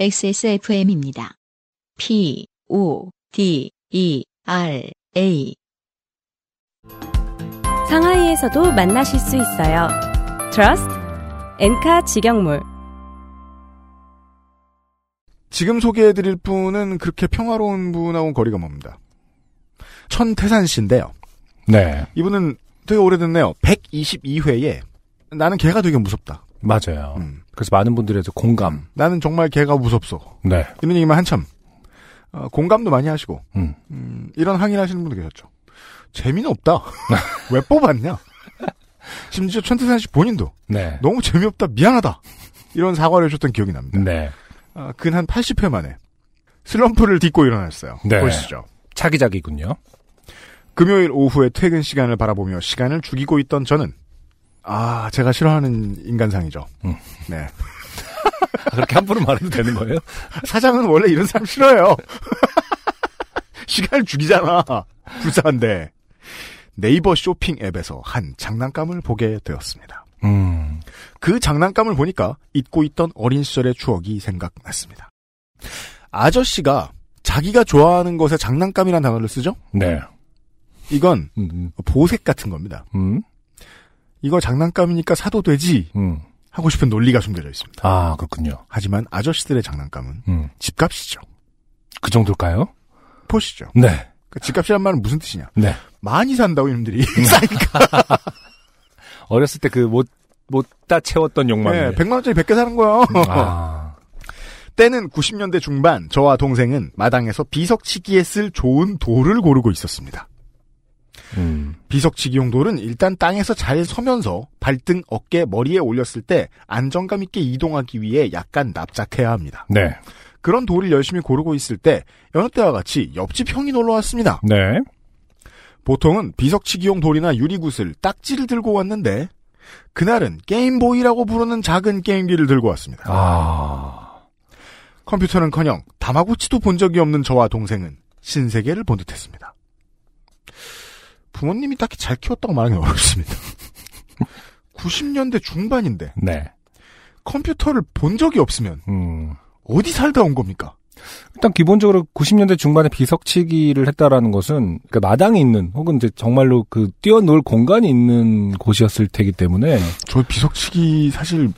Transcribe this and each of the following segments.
XSFM입니다. P, O, D, E, R, A. 상하이에서도 만나실 수 있어요. Trust 엔카 직영몰 지금 소개해드릴 분은 그렇게 평화로운 분하고 거리가 멉니다. 천태산 씨인데요. 네, 이분은 되게 오래됐네요. 122회에 나는 개가 되게 무섭다. 맞아요. 음. 그래서 많은 분들에서 공감. 나는 정말 개가 무섭소. 네, 이런 얘기만 한참. 어, 공감도 많이 하시고 음. 음, 이런 항의하시는 분도 계셨죠. 재미는 없다. 왜 뽑았냐? 심지어 천태산 씨 본인도 네, 너무 재미없다. 미안하다. 이런 사과를 해줬던 기억이 납니다. 네. 아, 근한 80회 만에 슬럼프를 딛고 일어났어요. 네. 보시죠. 차기작이군요. 금요일 오후에 퇴근 시간을 바라보며 시간을 죽이고 있던 저는 아 제가 싫어하는 인간상이죠. 음. 네 아, 그렇게 함부로 말해도 되는 거예요? 사장은 원래 이런 사람 싫어요. 시간을 죽이잖아. 불쌍한데 네이버 쇼핑 앱에서 한 장난감을 보게 되었습니다. 음, 그 장난감을 보니까 잊고 있던 어린 시절의 추억이 생각났습니다. 아저씨가 자기가 좋아하는 것에 장난감이라는 단어를 쓰죠? 네. 이건 음, 보색 같은 겁니다. 음, 이거 장난감이니까 사도 되지 음. 하고 싶은 논리가 숨겨져 있습니다. 아, 그렇군요. 하지만 아저씨들의 장난감은 음, 집값이죠. 그 정도일까요? 보시죠. 네, 그 집값이란 말은 무슨 뜻이냐? 네. 많이 산다고 이놈들이. 음. 어렸을 때 그 못, 못다 채웠던 욕망. 네, 100만 원짜리 100개 사는 거야. 아, 때는 90년대 중반 저와 동생은 마당에서 비석치기에 쓸 좋은 돌을 고르고 있었습니다. 음, 비석치기 용 돌은 일단 땅에서 잘 서면서 발등, 어깨, 머리에 올렸을 때 안정감 있게 이동하기 위해 약간 납작해야 합니다. 네, 그런 돌을 열심히 고르고 있을 때 여느 때와 같이 옆집 형이 놀러 왔습니다. 네. 보통은 비석치기용 돌이나 유리구슬, 딱지를 들고 왔는데 그날은 게임보이라고 부르는 작은 게임기를 들고 왔습니다. 아, 컴퓨터는커녕 다마고치도 본 적이 없는 저와 동생은 신세계를 본 듯했습니다. 부모님이 딱히 잘 키웠다고 말하기 어렵습니다. 90년대 중반인데 네. 컴퓨터를 본 적이 없으면 음. 어디 살다 온 겁니까? 일단 기본적으로 90년대 중반에 비석치기를 했다라는 것은 그 마당이 있는 혹은 이제 정말로 그 뛰어놀 공간이 있는 곳이었을 테기 때문에 저 비석치기 사실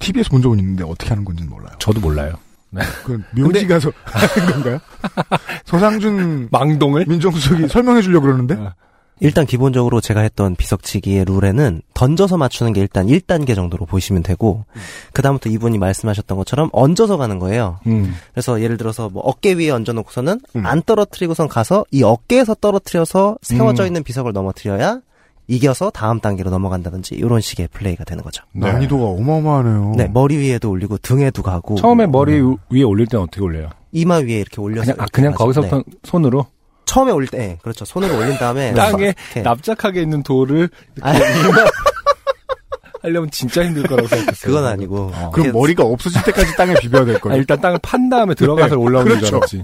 TV에서 본 적은 있는데 어떻게 하는 건지는 몰라요. 저도 몰라요. 그 묘지 가서 하는 건가요? 소상준 망동을 민정수석이 설명해 주려고 그러는데 일단 기본적으로 제가 했던 비석치기의 룰에는 던져서 맞추는 게 일단 1단계 정도로 보시면 되고 그다음부터 이분이 말씀하셨던 것처럼 얹어서 가는 거예요. 음. 그래서 예를 들어서 뭐 어깨 위에 얹어 놓고서는 음. 안 떨어뜨리고선 가서 이 어깨에서 떨어뜨려서 세워져 음. 있는 비석을 넘어뜨려야 이겨서 다음 단계로 넘어간다든지 이런 식의 플레이가 되는 거죠. 네. 난이도가 어마어마하네요. 네, 머리 위에도 올리고 등에도 가고 처음에 머리 위에 올릴 때는 어떻게 올려요? 이마 위에 이렇게 올려서 그냥 아, 이렇게 그냥 가죠. 거기서부터 네. 손으로 처음에 올릴 때 네, 그렇죠. 손으로 올린 다음에 땅에 납작하게 있는 돌을 아, 하려면 진짜 힘들 거라고 생각했어요. 그건 아니고 어. 그럼 이렇게 머리가 없어질 때까지 땅에 비벼야 될 아, 거예요. 일단 땅을 판 다음에 들어가서 네, 올라오는 줄 그렇죠. 알았지.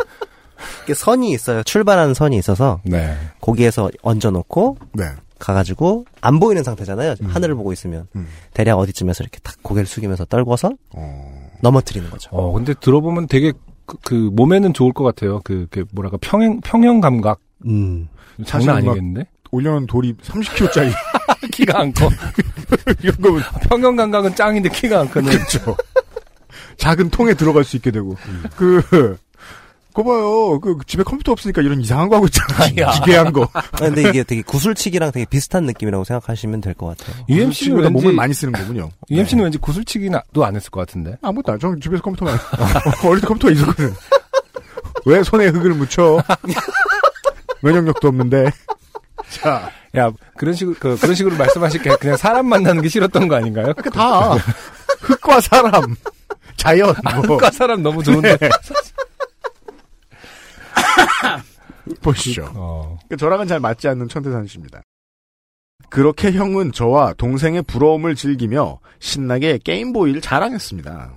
이렇게 선이 있어요. 출발하는 선이 있어서 네. 거기에서 얹어놓고 네. 가가지고 안 보이는 상태잖아요. 음. 하늘을 보고 있으면 음. 대략 어디쯤에서 이렇게 탁 고개를 숙이면서 떨궈서 어. 넘어뜨리는 거죠. 어, 근데 들어보면 되게 그, 그 몸에는 좋을 것 같아요. 그, 그 뭐랄까 평형 평형 감각 음. 장난 막- 아니겠는데? 올려놓은 돌이 30kg짜리 키가 안 커. 이런 거면 평형 감각은 짱인데 키가 안 크네. 그렇죠. 작은 통에 들어갈 수 있게 되고 음. 그. 거 봐요. 그 집에 컴퓨터 없으니까 이런 이상한 거 하고 있잖아. 야. 기괴한 거. 아, 근데 이게 되게 구슬치기랑 되게 비슷한 느낌이라고 생각하시면 될 것 같아요. UMC는 보다 왠지 몸을 많이 쓰는 거군요. UMC는 왠지 구슬치기도 안 했을 것 같은데. 아무것도 안. 저는 집에서 컴퓨터만. 어릴 때 컴퓨터가 있었거든. 왜 손에 흙을 묻혀? 면역력도 없는데. 자, 야 그런 식으로 그, 런 식으로 말씀하실 게 그냥 사람 만나는 게 싫었던 거 아닌가요? 그 다. 흙과 사람, 자연, 뭐. 과 사람 너무 좋은데. 보시죠. 어. 저랑은 잘 맞지 않는 천태산 씨입니다. 그렇게 형은 저와 동생의 부러움을 즐기며 신나게 게임보이를 자랑했습니다.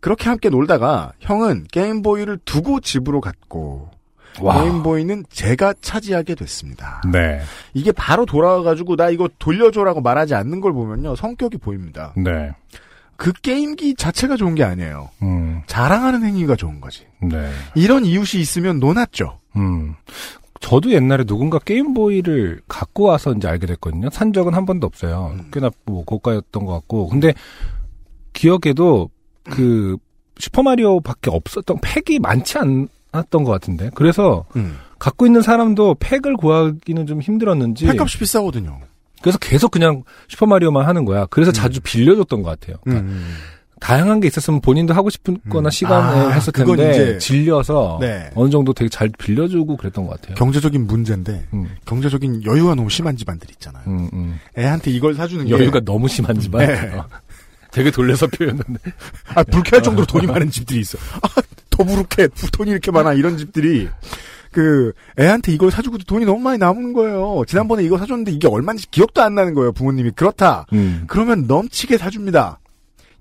그렇게 함께 놀다가 형은 게임보이를 두고 집으로 갔고 와. 게임보이는 제가 차지하게 됐습니다. 네. 이게 바로 돌아와가지고 나 이거 돌려줘라고 말하지 않는 걸 보면요 성격이 보입니다. 네. 그 게임기 자체가 좋은 게 아니에요. 음, 자랑하는 행위가 좋은 거지. 네. 이런 이웃이 있으면 논았죠. 음. 저도 옛날에 누군가 게임보이를 갖고 와서 이제 알게 됐거든요. 산 적은 한 번도 없어요. 음. 꽤나 뭐 고가였던 것 같고. 근데 기억에도 그 슈퍼마리오밖에 없었던 팩이 많지 않았던 것 같은데. 그래서 음. 갖고 있는 사람도 팩을 구하기는 좀 힘들었는지. 팩값이 비싸거든요. 그래서 계속 그냥 슈퍼마리오만 하는 거야. 그래서 자주 빌려줬던 것 같아요. 그러니까 음. 다양한 게 있었으면 본인도 하고 싶은 거나 음. 시간을 아, 했을 텐데 이제- 질려서 네. 어느 정도 되게 잘 빌려주고 그랬던 것 같아요. 경제적인 문제인데 음, 경제적인 여유가 너무 심한 집안들 있잖아요. 음, 음. 애한테 이걸 사주는 게 여유가 너무 심한지만 네. 어. 되게 돌려서 표현했는데 아, 불쾌할 정도로 돈이 많은 집들이 있어. 아, 더부룩해. 돈이 이렇게 많아. 이런 집들이. 그, 애한테 이걸 사주고도 돈이 너무 많이 남은 거예요. 지난번에 이거 사줬는데 이게 얼마인지 기억도 안 나는 거예요. 부모님이. 그렇다. 음. 그러면 넘치게 사줍니다.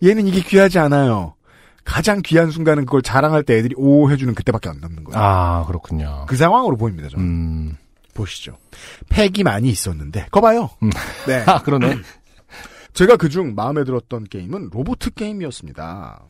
얘는 이게 귀하지 않아요. 가장 귀한 순간은 그걸 자랑할 때 애들이 오 해주는 그때밖에 안 남는 거예요. 아 그렇군요. 그 상황으로 보입니다. 저는. 음. 보시죠. 팩이 많이 있었는데. 거 봐요. 음. 네. 아 그러네. 제가 그중 마음에 들었던 게임은 로보트 게임이었습니다.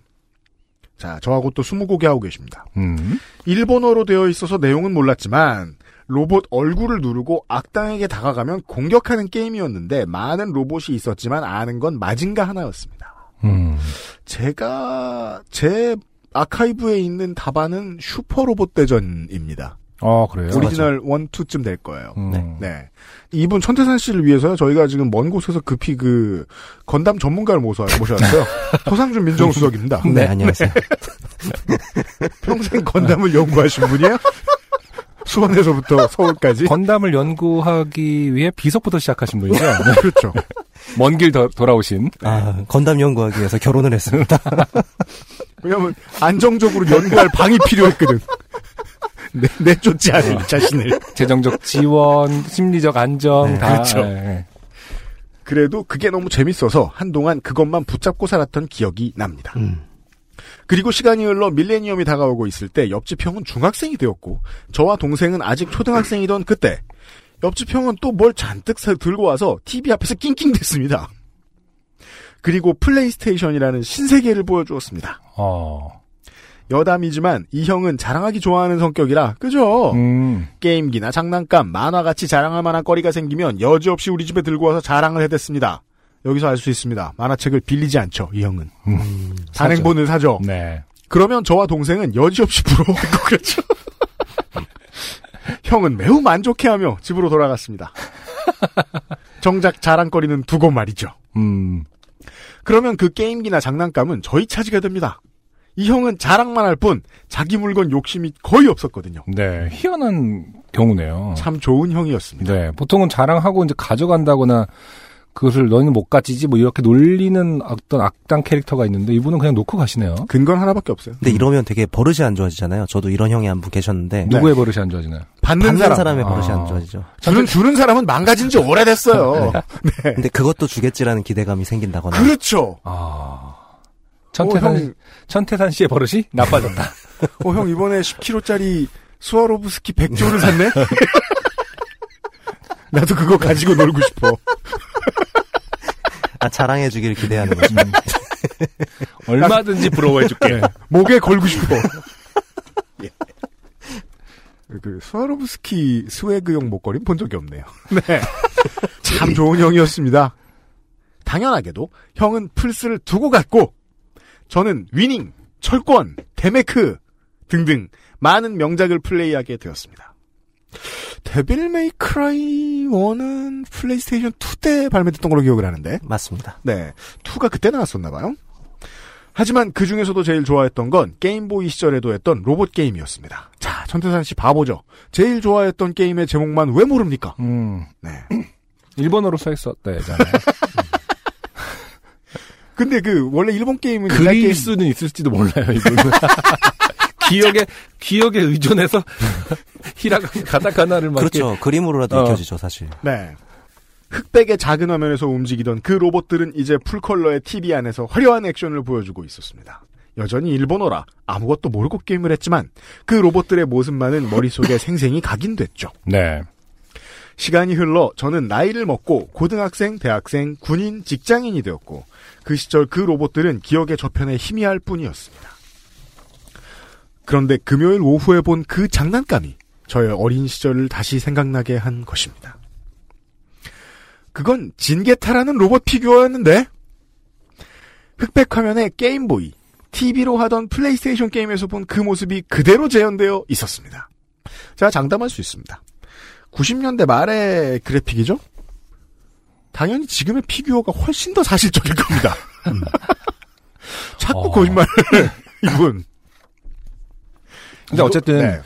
자, 저하고 또 스무고개 하고 계십니다. 음. 일본어로 되어 있어서 내용은 몰랐지만 로봇 얼굴을 누르고 악당에게 다가가면 공격하는 게임이었는데 많은 로봇이 있었지만 아는 건 마징가 하나였습니다. 음. 제가 제 아카이브에 있는 답안은 슈퍼 로봇 대전입니다. 아 그래요. 오리지널 1, 2쯤 될 거예요. 음. 네. 네. 이분 천태산 씨를 위해서요. 저희가 지금 먼 곳에서 급히 그 건담 전문가를 모셔 모셔왔어요. 서상준 민정수석입니다. 네, 안녕하세요. 평생 건담을 연구하신 분이에요? 수원에서부터 서울까지? 건담을 연구하기 위해 비석부터 시작하신 분이죠. 그렇죠. 먼 길 돌아오신. 아, 건담 연구하기 위해서 결혼을 했습니다. 왜냐면 안정적으로 연구할 방이 필요했거든. 내, 내쫓지 않을 자신을. 재정적 지원, 심리적 안정 네, 다. 그렇죠. 예. 그래도 그게 너무 재밌어서 한동안 그것만 붙잡고 살았던 기억이 납니다. 음. 그리고 시간이 흘러 밀레니엄이 다가오고 있을 때 옆집 형은 중학생이 되었고 저와 동생은 아직 초등학생이던 그때 옆집 형은 또 뭘 잔뜩 사- 들고 와서 TV 앞에서 낑낑댔습니다. 그리고 플레이스테이션이라는 신세계를 보여주었습니다. 어. 여담이지만 이 형은 자랑하기 좋아하는 성격이라 그죠? 음. 게임기나 장난감, 만화같이 자랑할 만한 거리가 생기면 여지없이 우리 집에 들고 와서 자랑을 해댔습니다. 여기서 알 수 있습니다. 만화책을 빌리지 않죠, 이 형은. 음. 단행본을 사죠. 네. 그러면 저와 동생은 여지없이 부러워하고 그랬죠. 형은 매우 만족해하며 집으로 돌아갔습니다. 정작 자랑거리는 두고 말이죠. 음. 그러면 그 게임기나 장난감은 저희 차지가 됩니다. 이 형은 자랑만 할 뿐 자기 물건 욕심이 거의 없었거든요. 네. 희한한 경우네요. 참 좋은 형이었습니다. 네. 보통은 자랑하고 이제 가져간다거나 그것을 너희는 못 가지지 뭐 이렇게 놀리는 어떤 악당 캐릭터가 있는데 이분은 그냥 놓고 가시네요. 근거는 하나밖에 없어요. 근데 이러면 되게 버릇이 안 좋아지잖아요. 저도 이런 형이 한 분 계셨는데 네. 누구의 버릇이 안 좋아지나요? 받는, 받는 사람. 사람의 버릇이 아. 안 좋아지죠. 주는, 주는 사람은 망가진 지 오래됐어요. 네. 근데 그것도 주겠지라는 기대감이 생긴다거나. 그렇죠. 아. 천태산, 어, 형, 천태산 씨의 버릇이 나빠졌다. 어, 형, 이번에 10kg짜리 스와로브스키 100조를 샀네? 나도 그거 가지고 놀고 싶어. 아, 자랑해주길 기대하는 거죠. 얼마든지 부러워해줄게. 목에 걸고 싶어. 예. 그, 스와로브스키 스웨그용 목걸이 본 적이 없네요. 네. 참 좋은 형이었습니다. 당연하게도 형은 플스를 두고 갔고, 저는 위닝, 철권, 데메크 등등 많은 명작을 플레이하게 되었습니다. 데빌 메이 크라이 1은 플레이스테이션 2 때 발매됐던 걸로 기억을 하는데, 맞습니다. 네. 2가 그때 나왔었나 봐요. 하지만 그 중에서도 제일 좋아했던 건 게임보이 시절에도 했던 로봇 게임이었습니다. 자, 천태산 씨 바보죠. 제일 좋아했던 게임의 제목만 왜 모릅니까? 음. 네. 일본어로 써 있었다잖아요. 근데 그 원래 일본 게임은 그릴 게임 수는 있을지도 몰라요, 이분은. 기억에, 기억에 의존해서 히라가, 가타카나를 막. 그렇죠. 그림으로라도 어. 익혀지죠, 사실. 네. 흑백의 작은 화면에서 움직이던 그 로봇들은 이제 풀컬러의 TV 안에서 화려한 액션을 보여주고 있었습니다. 여전히 일본어라 아무것도 모르고 게임을 했지만 그 로봇들의 모습만은 머릿속에 생생히 각인됐죠. 네. 시간이 흘러 저는 나이를 먹고 고등학생, 대학생, 군인, 직장인이 되었고 그 시절 그 로봇들은 기억의 저편에 희미할 뿐이었습니다. 그런데 금요일 오후에 본 그 장난감이 저의 어린 시절을 다시 생각나게 한 것입니다. 그건 진게타라는 로봇 피규어였는데 흑백 화면에 게임보이, TV로 하던 플레이스테이션 게임에서 본 그 모습이 그대로 재현되어 있었습니다. 제가 장담할 수 있습니다. 90년대 말의 그래픽이죠? 당연히 지금의 피규어가 훨씬 더 사실적일 겁니다. 자꾸 어. 거짓말을 이분. 근데 어쨌든 네.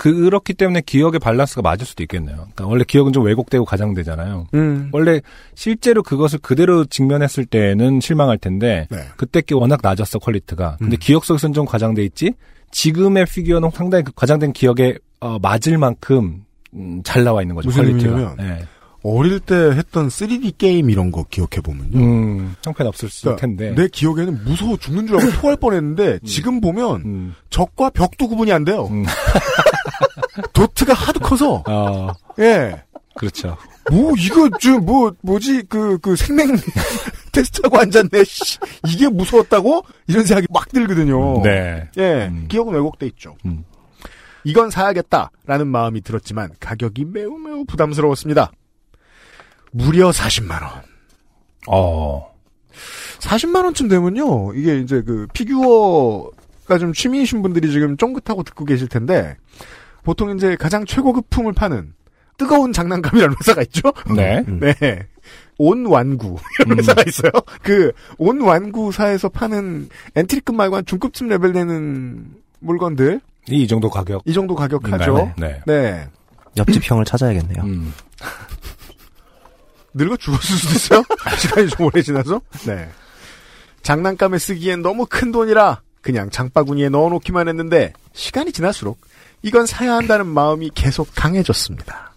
그렇기 때문에 기억의 밸런스가 맞을 수도 있겠네요. 그러니까 원래 기억은 좀 왜곡되고 과장되잖아요. 음. 원래 실제로 그것을 그대로 직면했을 때는 실망할 텐데 네. 그때 게 워낙 낮았어 quality가. 근데 음. 기억 속에서는 좀 과장돼 있지. 지금의 피규어는 상당히 그 과장된 기억에 어, 맞을 만큼 음, 잘 나와 있는 거죠. 무슨 quality가. 예. 어릴 때 했던 3D 게임 이런 거 기억해 보면요. 음, 형편 없을 수 그러니까 텐데. 내 기억에는 무서워 죽는 줄 알고 토할 뻔했는데 지금 보면 음, 적과 벽도 구분이 안 돼요. 음. 도트가 하도 커서 어, 예. 그렇죠. 뭐 이거 저뭐 뭐지 그그 색맹 테스트하고 앉았네. 씨. 이게 무서웠다고 이런 생각이 막 들거든요. 네. 예, 음. 기억은 왜곡돼 있죠. 음. 이건 사야겠다라는 마음이 들었지만 가격이 매우 매우 부담스러웠습니다. 무려 40만 원. 어, 40만 원쯤 되면요. 이게 이제 그 피규어가 좀 취미이신 분들이 지금 쫑긋하고 듣고 계실 텐데 보통 이제 가장 최고급품을 파는 뜨거운 장난감이라는 회사가 있죠. 네. 음. 네. 온 완구 이런 음. 회사가 있어요. 그 온 완구사에서 파는 entry급 말고 한 중급쯤 레벨 되는 물건들 이 정도 가격. 이 정도 가격 하죠. 네. 네. 옆집 형을 찾아야겠네요. 음. 늙어 죽었을 수도 있어요. 시간이 좀 오래 지나서. 네. 장난감에 쓰기엔 너무 큰 돈이라 그냥 장바구니에 넣어놓기만 했는데 시간이 지날수록 이건 사야 한다는 마음이 계속 강해졌습니다.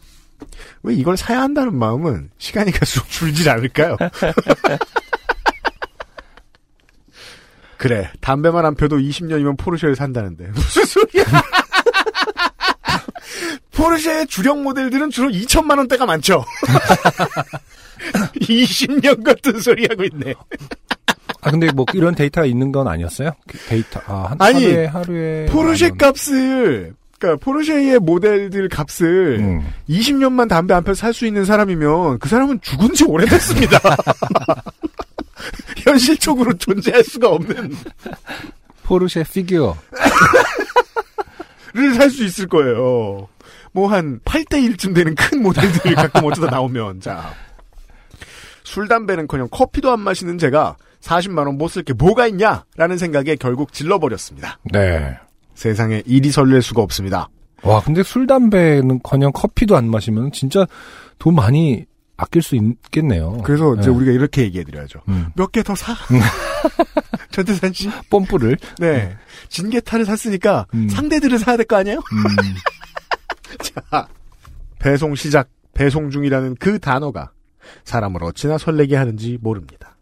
왜 이걸 사야 한다는 마음은 시간이 갈수록 줄질 않을까요? 그래 담배만 안 펴도 20년이면 포르쉐를 산다는데 무슨 소리야? 포르쉐의 주력 모델들은 주로 2천만 원대가 많죠. 20년 같은 소리 하고 있네. 아 근데 뭐 이런 데이터가 있는 건 아니었어요? 그 데이터 아 한, 아니, 하루에 하루에 포르쉐 만 원. 값을 그러니까 포르쉐의 모델들 값을 음. 20년만 담배 안 펴서 살수 있는 사람이면 그 사람은 죽은 지 오래됐습니다. 현실적으로 존재할 수가 없는 포르쉐 피규어 를 살 수 있을 거예요. 뭐 한 8대 1쯤 되는 큰 모델들이 가끔 어쩌다 나오면 자. 술 담배는커녕 커피도 안 마시는 제가 40만 원 못 쓸 게 뭐가 있냐라는 생각에 결국 질러버렸습니다. 네. 세상에 일이 설렐 수가 없습니다. 와 근데 술 담배는커녕 커피도 안 마시면 진짜 돈 많이 아낄 수 있겠네요. 그래서 이제 네. 우리가 이렇게 얘기해드려야죠. 음. 몇개 더 사. 전태산 씨. 뽐뿌를 네. 진게타를 샀으니까 음. 상대들을 사야 될 거 아니에요? 음. 자, 배송 시작, 배송 중이라는 그 단어가 사람을 어찌나 설레게 하는지 모릅니다.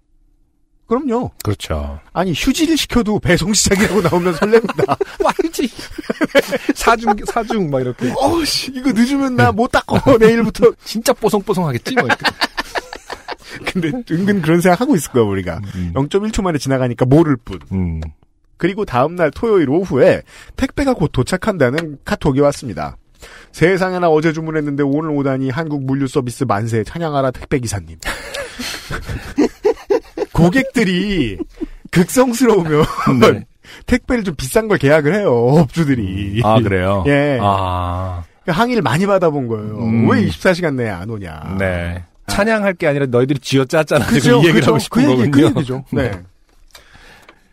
그럼요. 그렇죠. 아니 휴지를 시켜도 배송 시작이라고 나오면 설렙니다. 말지 사중 사중 막 이렇게 어우씨 이거 늦으면 나 못 닦어 내일부터. 진짜 뽀송뽀송하겠지 뭐 이렇게. 근데 은근 그런 생각 하고 있을 거야 우리가. 음. 0.1초 만에 지나가니까 모를 뿐. 음. 그리고 다음 날 토요일 오후에 택배가 곧 도착한다는 카톡이 왔습니다. 세상에나 어제 주문했는데 오늘 오다니 한국 물류 서비스 만세 찬양하라 택배 기사님. 고객들이 극성스러우면 네. 택배를 좀 비싼 걸 계약을 해요 업주들이. 아 그래요. 예. 아. 항의를 많이 받아본 거예요. 음. 왜 24시간 내에 안 오냐. 네. 찬양할 게 아니라 너희들이 쥐어짰잖아. 그죠? 이 얘기를 그죠? 하고 싶은 그 얘기, 거군요. 그 얘기죠. 네.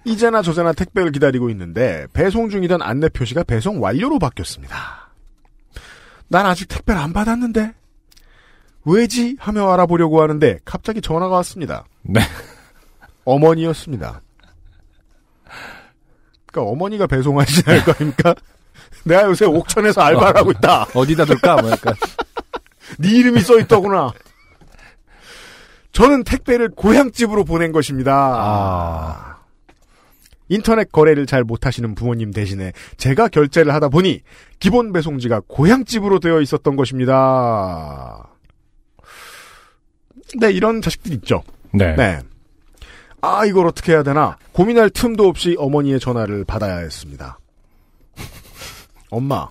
이제나 저제나 택배를 기다리고 있는데 배송 중이던 안내 표시가 배송 완료로 바뀌었습니다. 난 아직 택배를 안 받았는데 왜지 하며 알아보려고 하는데 갑자기 전화가 왔습니다. 네. 어머니였습니다. 그러니까 어머니가 배송하시지 않을 거 아닙니까? 내가 요새 옥천에서 알바를 하고 있다. 어디다 둘까? 뭐 약간. 네 이름이 써 있더구나. 저는 택배를 고향집으로 보낸 것입니다. 아. 인터넷 거래를 잘 못하시는 부모님 대신에 제가 결제를 하다 보니 기본 배송지가 고향집으로 되어 있었던 것입니다. 네, 이런 자식들 있죠. 네. 네. 아, 이걸 어떻게 해야 되나? 고민할 틈도 없이 어머니의 전화를 받아야 했습니다. 엄마.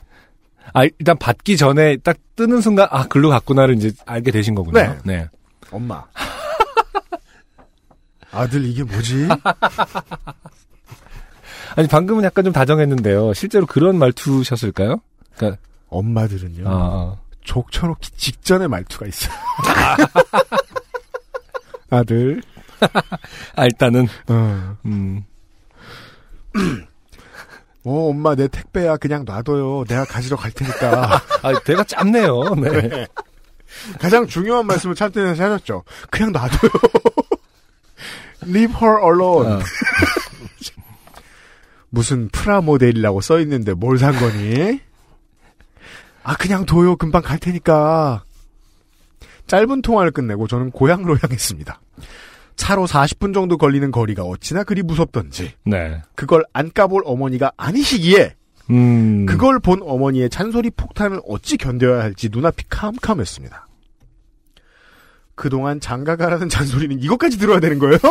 아, 일단 받기 전에 딱 뜨는 순간, 아, 글로 갔구나를 이제 알게 되신 거군요. 네. 네. 엄마. 아들, 이게 뭐지? 아니, 방금은 약간 좀 다정했는데요. 실제로 그런 말투셨을까요? 그러니까, 엄마들은요. 아, 아. 족 쳐놓기 직전의 말투가 있어요. 아들. 아, 일단은, 어. 음, 어, 엄마, 내 택배야. 그냥 놔둬요. 내가 가지러 갈 테니까. 아, 대가 짧네요. 네. 가장 중요한 말씀을 참때에서 하셨죠. 그냥 놔둬요. Leave her alone. 어. 무슨 프라모델이라고 써 있는데 뭘 산 거니? 아, 그냥 둬요. 금방 갈 테니까. 짧은 통화를 끝내고 저는 고향으로 향했습니다. 차로 40분 정도 걸리는 거리가 어찌나 그리 무섭던지. 네. 그걸 안 까볼 어머니가 아니시기에 음. 그걸 본 어머니의 잔소리 폭탄을 어찌 견뎌야 할지 눈앞이 캄캄했습니다. 그동안 장가가라는 잔소리는 이것까지 들어야 되는 거예요?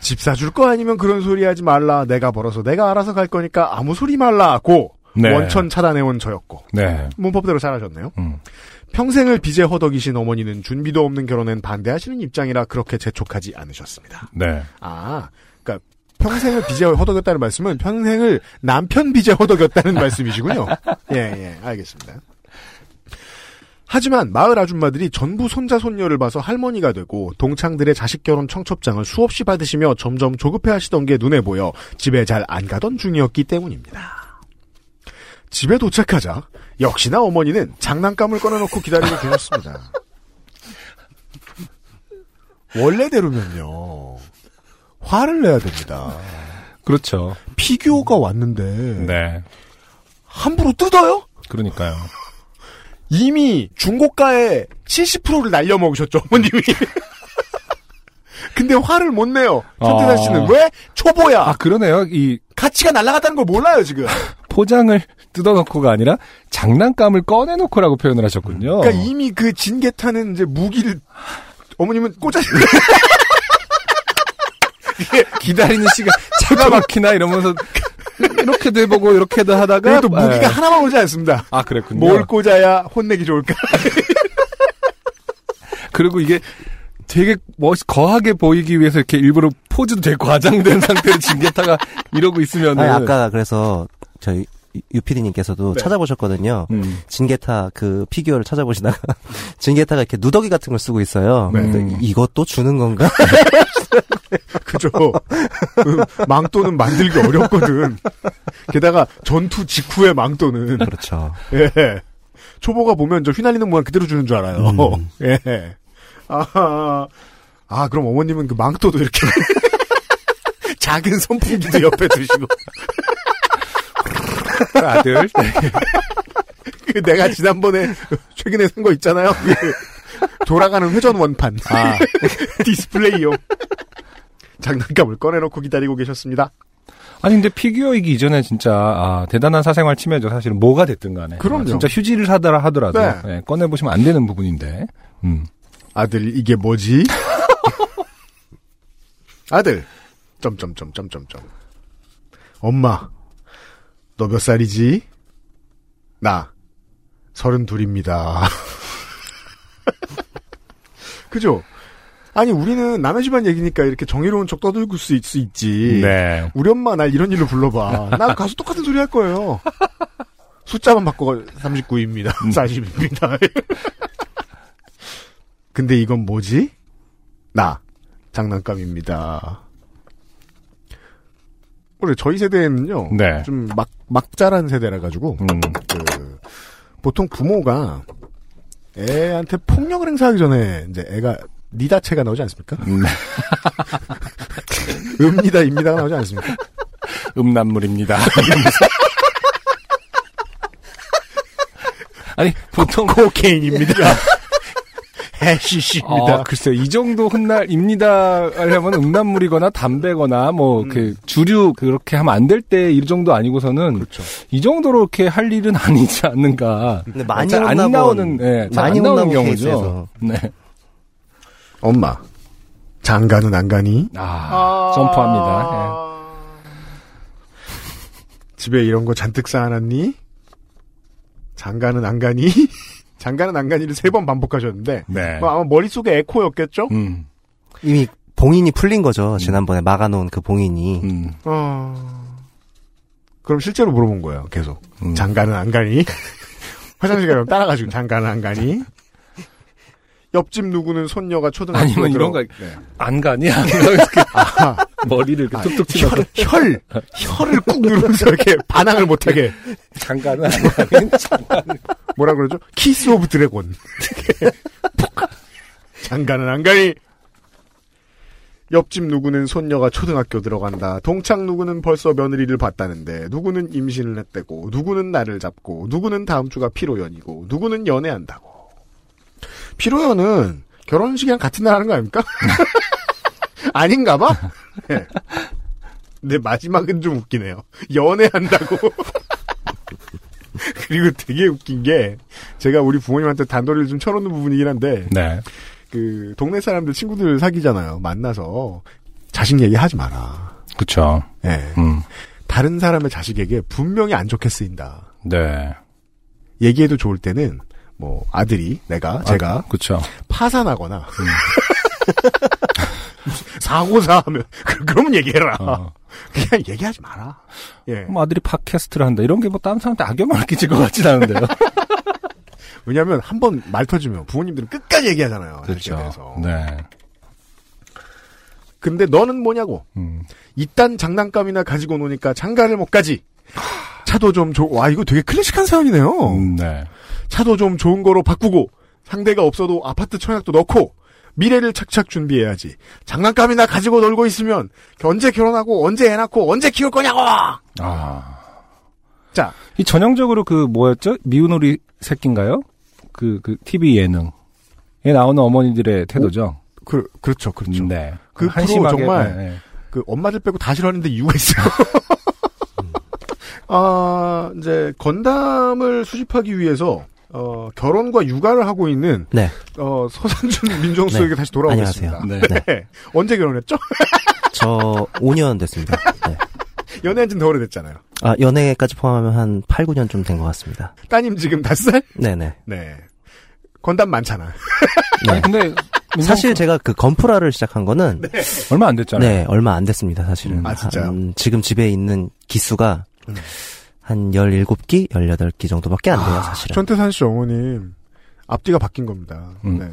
집 사줄 거 아니면 그런 소리 하지 말라. 내가 벌어서 내가 알아서 갈 거니까 아무 소리 말라고 네. 원천 차단해온 저였고 네. 문법대로 잘하셨네요. 음. 평생을 빚에 허덕이신 어머니는 준비도 없는 결혼엔 반대하시는 입장이라 그렇게 재촉하지 않으셨습니다. 네. 아, 그러니까 평생을 빚에 허덕였다는 말씀은 평생을 남편 빚에 허덕였다는 말씀이시군요. 예, 예, 알겠습니다. 하지만 마을 아줌마들이 전부 손자 손녀를 봐서 할머니가 되고 동창들의 자식 결혼 청첩장을 수없이 받으시며 점점 조급해하시던 게 눈에 보여 집에 잘 안 가던 중이었기 때문입니다. 집에 도착하자 역시나 어머니는 장난감을 꺼내놓고 기다리고 계셨습니다. 원래대로면요 화를 내야 됩니다. 그렇죠. 피규어가 왔는데 네. 함부로 뜯어요? 그러니까요. 이미 중고가의 70%를 날려 먹으셨죠, 어머님이. 근데 화를 못 내요. 천태산 아. 씨는 왜? 초보야. 아, 그러네요. 이 가치가 날아갔다는 걸 몰라요, 지금. 포장을 뜯어놓고가 아니라 장난감을 꺼내놓고라고 표현을 하셨군요. 그러니까 이미 그 진개타는 이제 무기를 어머님은 꽂아 기다리는 시간 차가 막히나 이러면서 이렇게도 해보고 이렇게도 하다가 그래도 무기가 예. 하나만 오지 않습니다. 아 그랬군요. 뭘 꽂아야 혼내기 좋을까? 그리고 이게 되게 멋 거하게 보이기 위해서 이렇게 일부러 포즈도 되게 과장된 상태로 진계타가 이러고 있으면은 아니, 아까 그래서 저희 유피디님께서도 네. 찾아보셨거든요. 음. 진게타 그 피규어를 찾아보시다가 진게타가 이렇게 누더기 같은 걸 쓰고 있어요. 네. 이- 이것도 주는 건가? 그죠. 그 망토는 만들기 어렵거든. 게다가 전투 직후의 망토는 그렇죠. 예. 초보가 보면 저 휘날리는 모양 그대로 주는 줄 알아요. 음. 예. 아, 아, 그럼 어머님은 그 망토도 이렇게 작은 선풍기도 옆에 두시고 아들 그 내가 지난번에 최근에 산 거 있잖아요. 그 돌아가는 회전 원판 아 디스플레이용 장난감을 꺼내놓고 기다리고 계셨습니다. 아니 근데 피규어이기 이전에 진짜 아, 대단한 사생활 침해죠. 사실은 뭐가 됐든 간에. 그럼요. 아, 진짜 휴지를 사더라 하더라도 네. 예, 꺼내 보시면 안 되는 부분인데. 음. 아들 이게 뭐지? 아들 점점점점점점 엄마 너 몇 살이지? 나 서른 둘입니다. 그죠? 아니 우리는 남의 집안 얘기니까 이렇게 정의로운 척 떠들고 수, 있, 수 있지. 네. 우리 엄마 날 이런 일로 불러봐. 나 가서 똑같은 소리 할 거예요. 숫자만 바꿔 39입니다. 40입니다. 근데 이건 뭐지? 나 장난감입니다. 원래 저희 세대에는요. 네. 좀 막, 막 자란 세대라 가지고 음. 그 보통 부모가 애한테 폭력을 행사하기 전에 이제 애가 니다체가 나오지 않습니까? 음. 읍니다, 입니다가 나오지 않습니까? 음란물입니다. 아니 보통 코케인입니다. 해시시입니다. 아, 글쎄요. 이 정도 훗날입니다 하려면 음란물이거나 담배거나 뭐 음. 그 주류 그렇게 하면 안 될 때 이 정도 아니고서는 그렇죠. 이 정도로 이렇게 할 일은 아니지 않는가. 근데 많이 잘안 혼나본- 나오는 예, 잘 많이 안 나오는 경우죠. 케이스에서. 네. 엄마, 장가는 안 가니? 아, 점프합니다. 집에 이런 거 잔뜩 쌓아놨니? 장가는 안 가니? 장가는 안 가니를 세번 반복하셨는데 예. 네. 뭐 아마 머릿속에 에코였겠죠? 음, 이미 봉인이 풀린 거죠. 지난번에 막아놓은 그 봉인이. 음, 어... 그럼 실제로 물어본 거예요. 계속 음. 장가는 안 가니? 화장실 가면 따라가지고 장가는 안 가니? 옆집 누구는 손녀가 초등학교 아니면 이런 거, 네. 안? 이렇게 아하, 머리를 이렇게 툭툭 치면서 혈, 혈, 혈을 꾹 누르면서 이렇게 반항을 못하게 장가는 안 가니? 뭐라 그러죠? Kiss of Dragon. 푹. 장가는 안 가니. 옆집 누구는 손녀가 초등학교 들어간다. 동창 누구는 벌써 며느리를 봤다는데 누구는 임신을 했대고 누구는 날을 잡고 누구는 다음 주가 피로연이고 누구는 연애한다고. 피로연은 결혼식이랑 같은 날 하는 거 아닙니까? 아닌가 봐? 네. 근데 마지막은 좀 웃기네요. 연애한다고. 그리고 되게 웃긴 게 제가 우리 부모님한테 단도리를 좀 쳐놓는 부분이긴 한데 네. 그 동네 사람들 친구들 사귀잖아요. 만나서 자식 얘기하지 마라. 그쵸. 예. 음, 다른 사람의 자식에게 분명히 안 좋게 쓰인다. 네. 얘기해도 좋을 때는 뭐 아들이 내가 제가 아, 그쵸. 파산하거나 사고사 하면 그- 그러면 얘기해라. 어. 그냥 얘기하지 마라. 예. 뭐 아들이 팟캐스트를 한다. 이런 게 뭐 다른 사람한테 악영향을 끼칠 것 같진 않은데요. 왜냐하면 한 번 말 터지면 부모님들은 끝까지 얘기하잖아요. 그렇죠. 네. 근데 너는 뭐냐고. 음. 이딴 장난감이나 가지고 노니까 장가를 못 가지. 차도 좀 좋, 와, 이거 되게 클래식한 사연이네요. 음, 네. 차도 좀 좋은 거로 바꾸고, 상대가 없어도 아파트 청약도 넣고, 미래를 착착 준비해야지. 장난감이나 가지고 놀고 있으면, 언제 결혼하고, 언제 애 낳고, 언제 키울 거냐고! 아. 자, 이 전형적으로 그 뭐였죠? 미운 우리 새끼인가요? 그, 그 TV 예능 에 나오는 어머니들의 태도죠. 그, 그렇죠, 그렇죠. 네. 그 프로 정말 그 엄마들 빼고 다 싫어하는데 이유가 있어요. 아, 이제 건담을 수집하기 위해서 어, 결혼과 육아를 하고 있는 네. 어, 서상준 민정수석에게 네. 다시 돌아오겠습니다. 안녕하세요. 네. 네. 언제 결혼했죠? 저 5년 됐습니다. 네. 연애한 지는 더 오래됐잖아요. 아, 연애까지 포함하면 한 8, 9년 좀 된 것 같습니다. 따님 지금 다섯 살? 네네. 네. 건담 많잖아. 아니, 근데 사실 제가 그 건프라를 시작한 거는 네, 얼마 안 됐잖아요. 얼마 안 됐습니다, 사실은. 아, 진짜요? 한, 지금 집에 있는 기수가 음. 한 17기, 18기 정도밖에 안 돼요, 사실은. 천태산 씨 어머님 앞뒤가 바뀐 겁니다. 음. 네.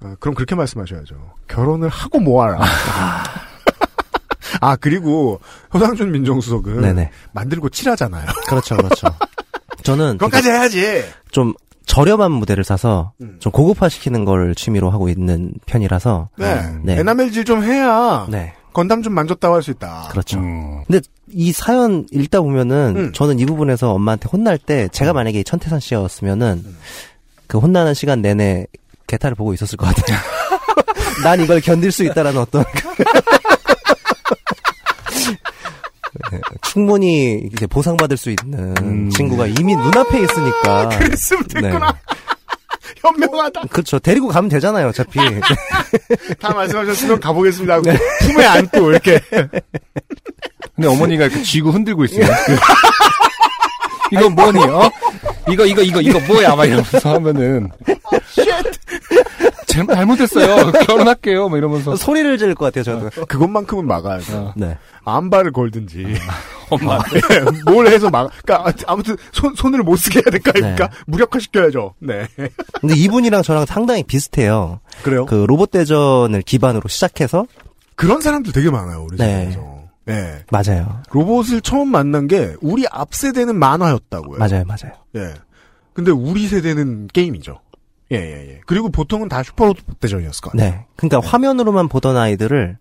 어, 그럼 그렇게 말씀하셔야죠. 결혼을 하고 모아라. 아 그리고 허상준 민정수석은 네네. 만들고 칠하잖아요. 그렇죠, 그렇죠. 저는 그것까지 해야지. 좀 저렴한 무대를 사서 음. 좀 고급화 시키는 걸 취미로 하고 있는 편이라서 네. 네. 에나멜질 좀 해야 네, 건담 좀 만졌다고 할 수 있다. 그렇죠. 음. 근데 이 사연 읽다 보면은 음. 저는 이 부분에서 엄마한테 혼날 때 제가 만약에 천태산 씨였으면은 그 혼나는 시간 내내 개타를 보고 있었을 것 같아요. 난 이걸 견딜 수 있다라는 어떤 네, 충분히 이제 보상받을 수 있는 음. 친구가 이미 눈앞에 있으니까 그랬으면 됐구나. 현명하다. 그렇죠. 데리고 가면 되잖아요, 어차피. 다 말씀하셨으면 가보겠습니다. 하고 품에 안고 이렇게. 근데 어머니가 이렇게 쥐고 흔들고 있어요. 이거 뭐니, 어? 이거, 이거, 이거, 이거 뭐야? 막 이러면서 하면은. 제 잘못했어요. 결혼할게요. 막 이러면서. 소리를 지를 것 같아요, 저는. 그것만큼은 막아야죠. 어. 네. 안발을 걸든지. 엄마. 뭘 해서 막, 그니까, 아무튼, 손, 손을 못 쓰게 해야 될까, 아닙니까? 무력화시켜야죠. 네. 근데 이분이랑 저랑 상당히 비슷해요. 그래요? 그 로봇 대전을 기반으로 시작해서 그런 사람들 되게 많아요, 우리 네. 세상에서. 네. 맞아요. 로봇을 처음 만난 게, 우리 앞 세대는 만화였다고요. 맞아요, 맞아요. 예. 근데 우리 세대는 게임이죠. 예, 예, 예. 그리고 보통은 다 슈퍼로봇 대전이었을 것 같아요. 네. 그러니까 화면으로만 보던 아이들을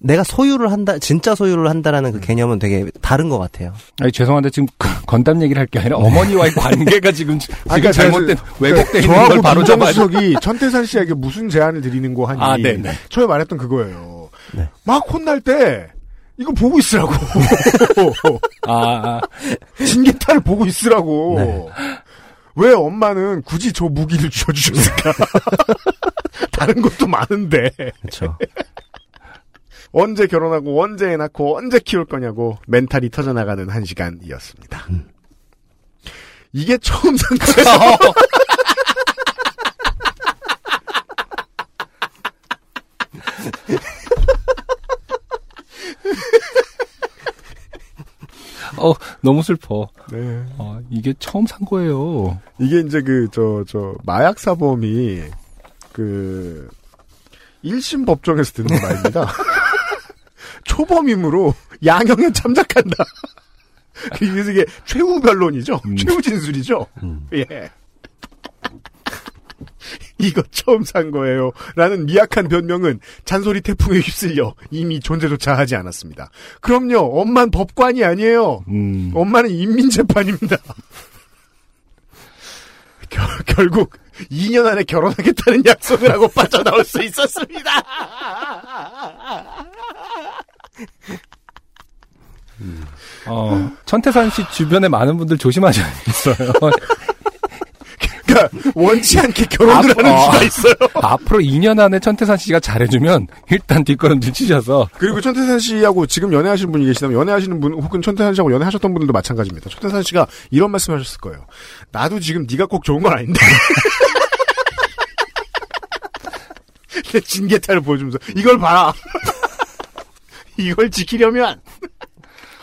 내가 소유를 한다, 진짜 소유를 한다라는 그 개념은 되게 다른 것 같아요. 아니, 죄송한데 지금 그 건담 얘기를 할 게 아니라 어머니와의 관계가 지금, 지금 그러니까 잘못된, 있는 저하고 걸 바로 잡아야 돼. 민정수석이 천태산 씨에게 무슨 제안을 드리는 거 하니 아, 네네. 처음에 말했던 그거예요. 네. 막 혼날 때 이거 보고 있으라고. 아, 아, 진계타를 보고 있으라고. 네. 왜 엄마는 굳이 저 무기를 쥐어주셨을까? 다른 것도 많은데. 그렇죠. 언제 결혼하고 언제 애 낳고 언제 키울 거냐고 멘탈이 터져나가는 한 시간이었습니다. 이게 처음 산 거예요. 어, 너무 슬퍼. 네. 어, 이게 처음 산 거예요. 이게 이제 그, 저, 저, 마약 사범이, 그, 1심 법정에서 듣는 말입니다. 초범임으로 양형에 참작한다. 그래서 이게 최후 변론이죠? 음. 최후 진술이죠? 예. 이거 처음 산 거예요. 라는 미약한 변명은 잔소리 태풍에 휩쓸려 이미 존재조차 하지 않았습니다. 그럼요, 엄만 법관이 아니에요. 음. 엄마는 인민재판입니다. 결, 결국 2년 안에 결혼하겠다는 약속을 하고 빠져나올 수 있었습니다. 어, 천태산 씨 주변에 많은 분들 조심하셔야겠어요. 그러니까 원치 않게 결혼을 앞- 하는 어. 수가 있어요. 앞으로 2년 안에 천태산 씨가 잘해주면 일단 뒷걸음질 치셔서 그리고 천태산 씨하고 지금 연애하시는 분이 계시다면 연애하시는 분 혹은 천태산 씨하고 연애하셨던 분들도 마찬가지입니다. 천태산 씨가 이런 말씀하셨을 거예요. 나도 지금 네가 꼭 좋은 건 아닌데. 내 진계타를 보여주면서 이걸 봐라. 이걸 지키려면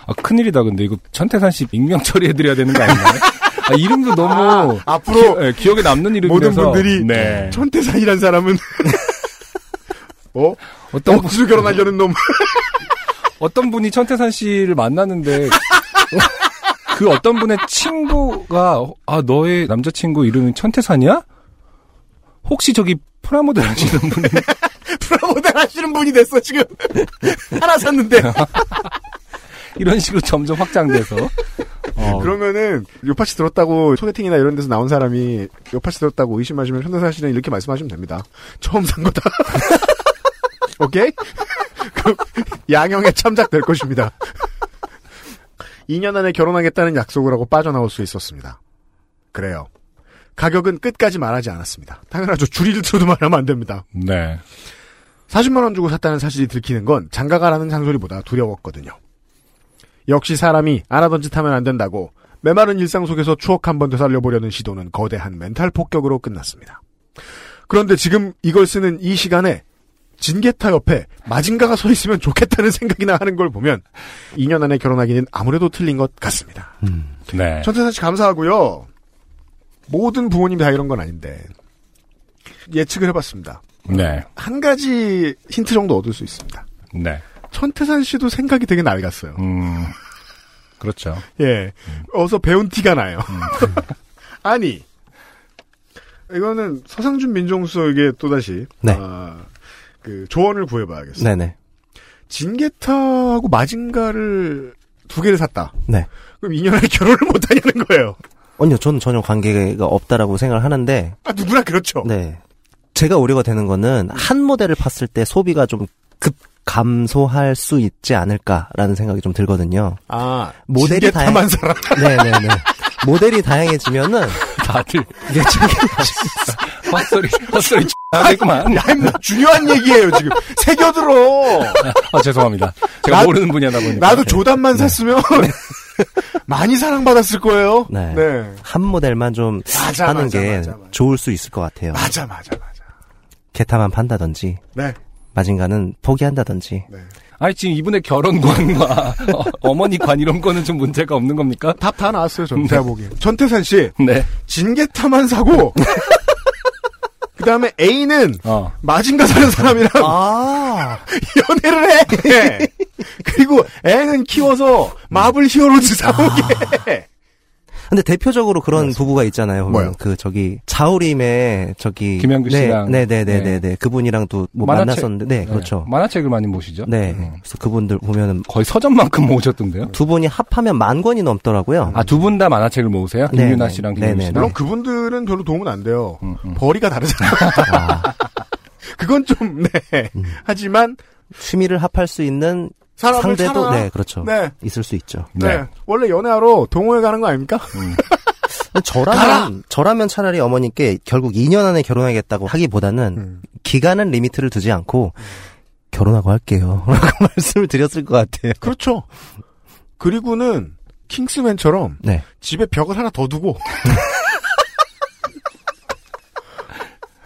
아, 큰일이다 근데 이거 천태산 씨 익명 처리해드려야 되는 거 아닌가요? 아, 이름도 너무 아, 앞으로 기, 예, 기억에 남는 모든 이름이라서 분들이 네. 천태산이란 사람은 어 어떤 분, 억지로 결혼하려는 놈. 어떤 분이 천태산 씨를 만났는데 그 어떤 분의 친구가 아 너의 남자친구 이름이 천태산이야? 혹시 저기 프라모델 하시는 분이 프라모델 하시는 분이 됐어 지금 하나 샀는데. 이런 식으로 점점 확장돼서 어, 그러면은 요파시 들었다고 소개팅이나 이런 데서 나온 사람이 요파시 들었다고 의심하시면 천태산 씨는 이렇게 말씀하시면 됩니다. 처음 산 거다. 오케이? 그 양형에 참작될 것입니다. 2년 안에 결혼하겠다는 약속을 하고 빠져나올 수 있었습니다. 그래요. 가격은 끝까지 말하지 않았습니다. 당연하죠. 줄이를 틀어도 말하면 안 됩니다. 네 40만 원 주고 샀다는 사실이 들키는 건 장가가라는 잔소리보다 두려웠거든요. 역시 사람이 안 하던 짓 하면 안 된다고 메마른 일상 속에서 추억 한 번 되살려보려는 시도는 거대한 멘탈 폭격으로 끝났습니다. 그런데 지금 이걸 쓰는 이 시간에 진게타 옆에 마징가가 서 있으면 좋겠다는 생각이나 하는 걸 보면 2년 안에 결혼하기는 아무래도 틀린 것 같습니다. 네. 천태산 씨 감사하고요. 모든 부모님이 다 이런 건 아닌데 예측을 해봤습니다. 네. 한 가지 힌트 정도 얻을 수 있습니다. 네. 천태산 씨도 생각이 되게 낡았어요. 음. 그렇죠. 예. 어서 배운 티가 나요. 아니, 이거는 서상준 민정수석에게 또다시, 네. 아, 그, 조언을 구해봐야겠어요. 네네. 진게타하고 마징가를 두 개를 샀다. 네. 그럼 2년 안에 결혼을 못 하냐는 거예요. 아니요, 저는 전혀 관계가 없다라고 생각을 하는데, 아, 누구나 그렇죠. 네. 제가 우려가 되는 거는 한 모델을 팠을 때 소비가 좀 급 감소할 수 있지 않을까라는 생각이 좀 들거든요. 아, 모델이 진게타만 사람. 네네네. 모델이 다양해지면은 다들 이게 좀 헛소리 헛소리 하겠구만. 야, 뭐 중요한 얘기예요, 지금. 새겨들어. 아 죄송합니다. 제가 나- 모르는 분야다 보니까. 나도 조단만 샀으면 많이 사랑받았을 거예요. 네. 네. 한 모델만 좀 맞아, 하는 맞아, 게 맞아, 맞아. 좋을 수 있을 것 같아요. 맞아, 맞아, 맞아. 게타만 판다든지 네. 마징가는 포기한다든지. 네. 아니 지금 이분의 결혼관과 어, 머니관 이런 거는 좀 문제가 없는 겁니까? 답 다 나왔어요, 전 제가 보기엔. 전태산 씨, 네. 진게타만 사고, 그 다음에 A는 어. 마징가 사는 사람이랑 아, 연애를 해! 그리고 애는 키워서 마블 히어로즈 사오게 해! 근데 대표적으로 그런 부부가 있잖아요. 보면 뭐요? 그 저기 자우림의 저기 김현규 네, 씨랑. 네, 네, 네, 네, 네. 그분이랑도 뭐 만화책. 만났었는데, 네, 그렇죠. 만화책을 많이 모시죠. 네. 음. 그래서 그분들 보면은 거의 서점만큼 모으셨던데요. 두 분이 합하면 만 권이 넘더라고요. 아, 두 분 다 만화책을 모으세요? 네, 김윤아 네. 씨랑 네, 김윤 네, 씨랑? 물론 그분들은 별로 도움은 안 돼요. 음, 음. 벌이가 다르잖아요. 아, 그건 좀, 네. 음. 하지만, 취미를 합할 수 있는 사람을 상대도 찾아라. 네, 그렇죠. 네. 있을 수 있죠. 네. 네. 원래 연애하러 동호회 가는 거 아닙니까? 저라면 저라면 차라리 어머니께 결국 2년 안에 결혼하겠다고 하기보다는 음. 기간은 리미트를 두지 않고 결혼하고 할게요. 라고 말씀을 드렸을 것 같아요. 그렇죠. 그리고는, 킹스맨처럼, 네. 집에 벽을 하나 더 두고,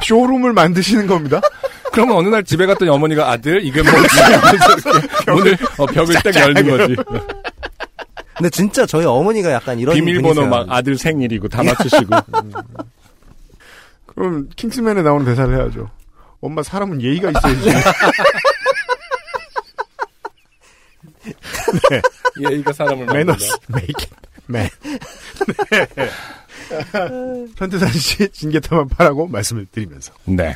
쇼룸을 만드시는 겁니다. 그러면 어느 날 집에 갔더니 어머니가 아들 이게 뭐지? 문을 어, 벽을 딱 열는 거지. 근데 진짜 저희 어머니가 약간 이런 비밀번호 분이세요. 막 아들 생일이고 다 맞추시고. 그럼 킹스맨에 나오는 대사를 해야죠. 엄마 사람은 예의가 있어야지. 예의가 사람을 매너스 메이킹 맨. 네. 현태산 씨 진계타만 파라고 말씀을 드리면서. 네.